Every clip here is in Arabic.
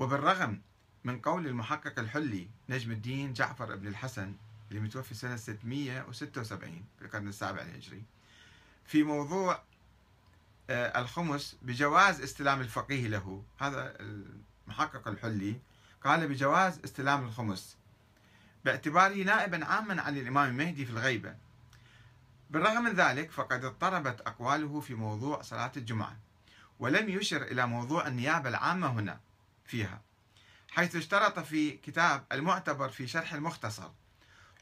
وبالرغم من قول المحقق الحلي نجم الدين جعفر بن الحسن اللي متوفي سنة 676 في القرن السابع الهجري في موضوع آه، الخمس بجواز استلام الفقيه له. هذا المحقق الحلي قال بجواز استلام الخمس باعتباره نائبا عاما عن الإمام المهدي في الغيبة. بالرغم من ذلك فقد اضطربت أقواله في موضوع صلاة الجمعة ولم يشر إلى موضوع النيابة العامة هنا. فيها حيث اشترط في كتاب المعتبر في شرح المختصر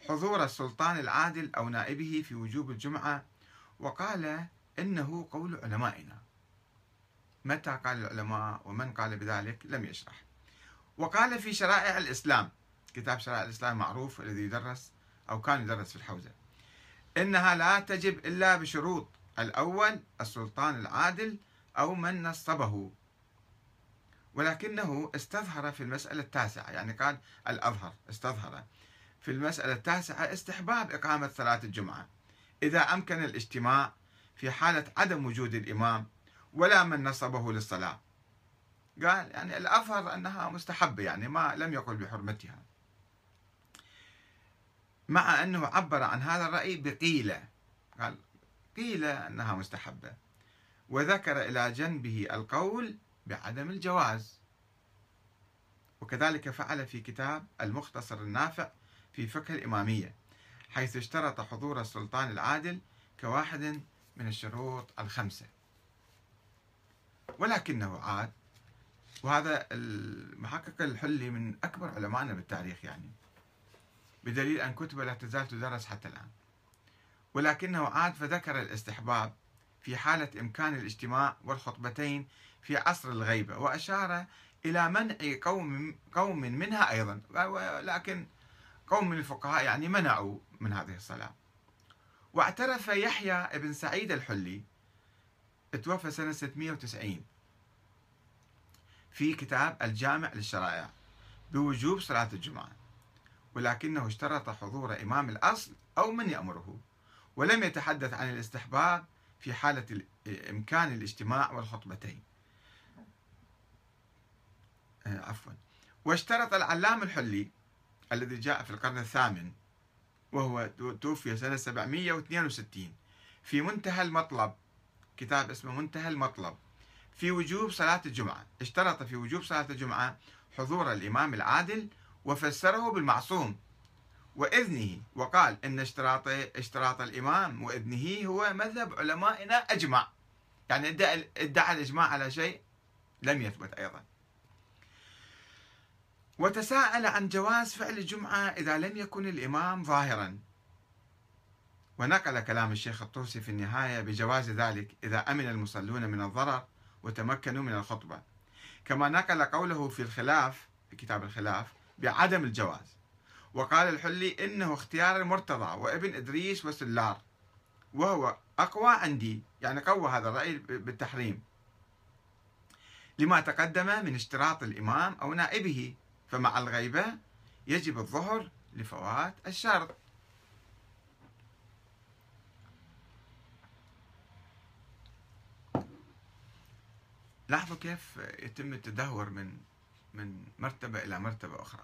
حضور السلطان العادل أو نائبه في وجوب الجمعة وقال إنه قول علمائنا. متى قال العلماء ومن قال بذلك؟ لم يشرح. وقال في شرائع الإسلام كتاب شرائع الإسلام معروف الذي يدرس أو كان يدرس في الحوزة إنها لا تجب إلا بشروط. الأول السلطان العادل أو من نصبه. ولكنه استظهر في المسألة التاسعة يعني قال الأظهر استظهر في المسألة التاسعة استحباب إقامة صلاة الجمعة. إذا أمكن الاجتماع في حالة عدم وجود الإمام ولا من نصبه للصلاة. قال يعني الأظهر أنها مستحبة يعني ما لم يقل بحرمتها. مع أنه عبر عن هذا الرأي بقيلة قال قيل أنها مستحبة. وذكر إلى جنبه القول بعدم الجواز. وكذلك فعل في كتاب المختصر النافع في فقه الإمامية حيث اشترط حضور السلطان العادل كواحد من الشروط الخمسة. ولكنه عاد وهذا المحقق الحلي من أكبر علمائنا بالتاريخ يعني بدليل أن كتبه لا تزال تدرس حتى الآن. ولكنه عاد فذكر الاستحباب في حالة إمكان الاجتماع والخطبتين في عصر الغيبة وأشار إلى منع قوم قوم منها أيضا لكن قوم من الفقهاء يعني منعوا من هذه الصلاة. واعترف يحيى بن سعيد الحلي توفى سنة 690 في كتاب الجامع للشرائع بوجوب صلاة الجمعة ولكنه اشترط حضور إمام الأصل أو من يأمره ولم يتحدث عن الاستحباب في حالة إمكان الاجتماع والخطبتين. آه، عفوا. واشترط العلام الحلي الذي جاء في القرن الثامن وهو توفي سنة 762 في منتهى المطلب كتاب اسمه منتهى المطلب في وجوب صلاة الجمعة. اشترط في وجوب صلاة الجمعة حضور الإمام العادل وفسره بالمعصوم. وإذنه وقال إن اشتراط اشتراط الإمام وإذنه هو مذهب علمائنا أجمع. يعني ادعى, ادعى الإجماع على شيء لم يثبت أيضا. وتساءل عن جواز فعل الجمعة إذا لم يكن الإمام ظاهرا. ونقل كلام الشيخ الطوسي في النهاية بجواز ذلك إذا أمن المصلون من الضرر وتمكنوا من الخطبة. كما نقل قوله في الخلاف في كتاب الخلاف بعدم الجواز. وقال الحلي إنه اختيار المرتضى وابن إدريس وسلار وهو أقوى عندي يعني قوى هذا الرأي بالتحريم. لما تقدم من اشتراط الإمام أو نائبه فمع الغيبة يجب الظهر لفوات الشرط. لاحظوا كيف يتم التدهور من من مرتبة إلى مرتبة أخرى.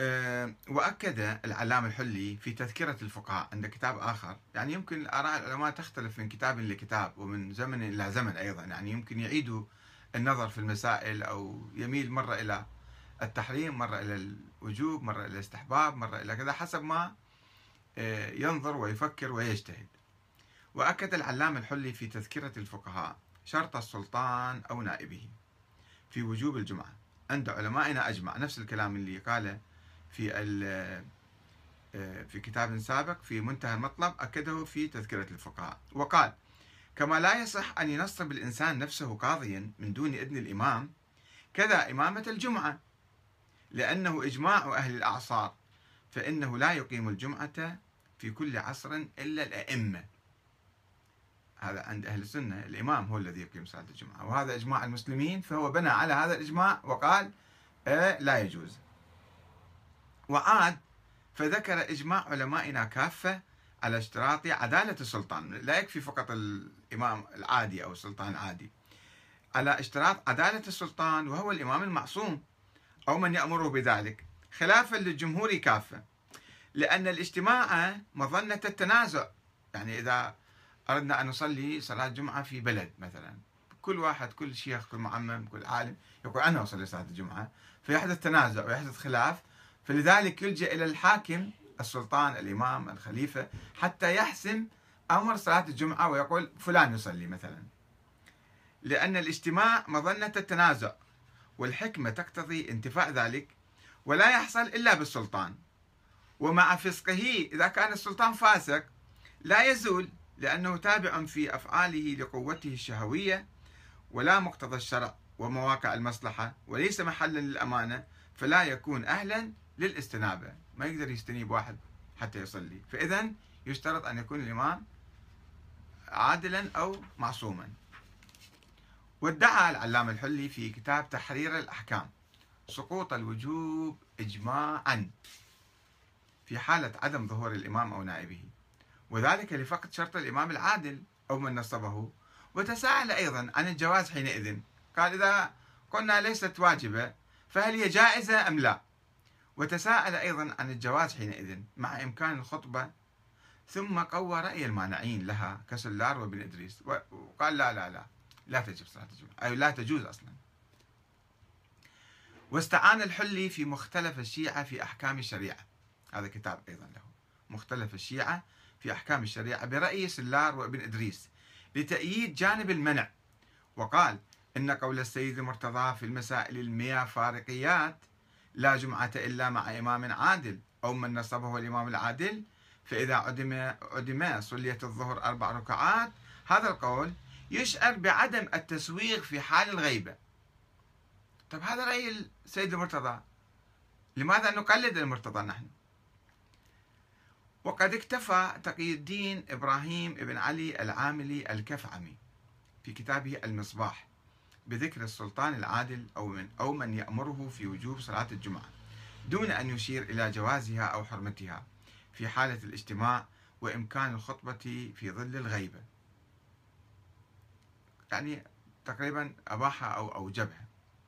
أه وأكد العلامة الحلي في تذكرة الفقهاء عند كتاب آخر. يعني يمكن آراء العلماء تختلف من كتاب لكتاب ومن زمن إلى زمن أيضا. يعني يمكن يعيدوا النظر في المسائل أو يميل مرة إلى التحريم مرة إلى الوجوب مرة إلى الاستحباب مرة إلى كذا حسب ما أه، ينظر ويفكر ويجتهد. وأكد العلامة الحلي في تذكرة الفقهاء شرط السلطان أو نائبه في وجوب الجمعة عند علمائنا أجمع نفس الكلام اللي قاله في آه، في كتاب سابق في منتهى المطلب أكده في تذكرة الفقهاء. وقال كما لا يصح أن ينصب الإنسان نفسه قاضيا من دون إذن الإمام كذا إمامة الجمعة لأنه إجماع أهل الأعصار فإنه لا يقيم الجمعة في كل عصر إلا الأئمة. هذا عند أهل السنة الإمام هو الذي يقيم صلاة الجمعة وهذا إجماع المسلمين فهو بنى على هذا الإجماع وقال آه لا يجوز. وعاد فذكر إجماع علمائنا كافة على اشتراط عدالة السلطان. لا يكفي فقط الإمام العادي أو السلطان العادي. على اشتراط عدالة السلطان وهو الإمام المعصوم أو من يأمره بذلك. خلافا للجمهور كافة. لأن الاجتماع مظنة التنازع. يعني إذا أردنا أن نصلي صلاة جمعة في بلد مثلا. كل واحد كل شيخ كل معمم كل عالم يقول أنا أصلي صلاة الجمعة. فيحدث تنازع ويحدث خلاف. فلذلك يلجأ إلى الحاكم السلطان الإمام الخليفة حتى يحسم أمر صلاة الجمعة ويقول فلان يصلي مثلا. لأن الاجتماع مظنة التنازع والحكمة تقتضي انتفاء ذلك ولا يحصل إلا بالسلطان. ومع فسقه إذا كان السلطان فاسق لا يزول لأنه تابع في أفعاله لقوته الشهوية ولا مقتضى الشرع ومواقع المصلحة وليس محلا للأمانة فلا يكون أهلا للاستنابة. ما يقدر يستنيب واحد حتى يصلي فإذا يشترط أن يكون الإمام عادلا أو معصوما. وادعى العلامة الحلي في كتاب تحرير الأحكام. سقوط الوجوب إجماعا. في حالة عدم ظهور الإمام أو نائبه. وذلك لفقد شرط الإمام العادل أو من نصبه. وتساءل أيضا عن الجواز حينئذ. قال إذا قلنا ليست واجبة فهل هي جائزة أم لا؟ وتساءل أيضا عن الجواز حينئذ مع إمكان الخطبة ثم قوى رأي المانعين لها كسلار وابن إدريس. وقال لا لا لا لا تجب صلاة الجمعة أي لا تجوز أصلا. واستعان الحلي في مختلف الشيعة في أحكام الشريعة. هذا كتاب أيضا له. مختلف الشيعة في أحكام الشريعة برأي سلار وابن إدريس لتأييد جانب المنع. وقال إن قول السيد المرتضى في المسائل المياه فارقيات لا جمعة إلا مع إمام عادل أو من نصبه الإمام العادل. فإذا عدم عدم صلية الظهر أربع ركعات. هذا القول يشعر بعدم التسويغ في حال الغيبة. طب هذا رأي السيد المرتضى. لماذا نقلد المرتضى نحن؟ وقد اكتفى تقي الدين إبراهيم بن علي العاملي الكفعمي في كتابه المصباح. بذكر السلطان العادل أو من أو من يأمره في وجوب صلاة الجمعة دون أن يشير إلى جوازها أو حرمتها في حالة الاجتماع وإمكان الخطبة في ظل الغيبة. يعني تقريبا أباحها أو أوجبها.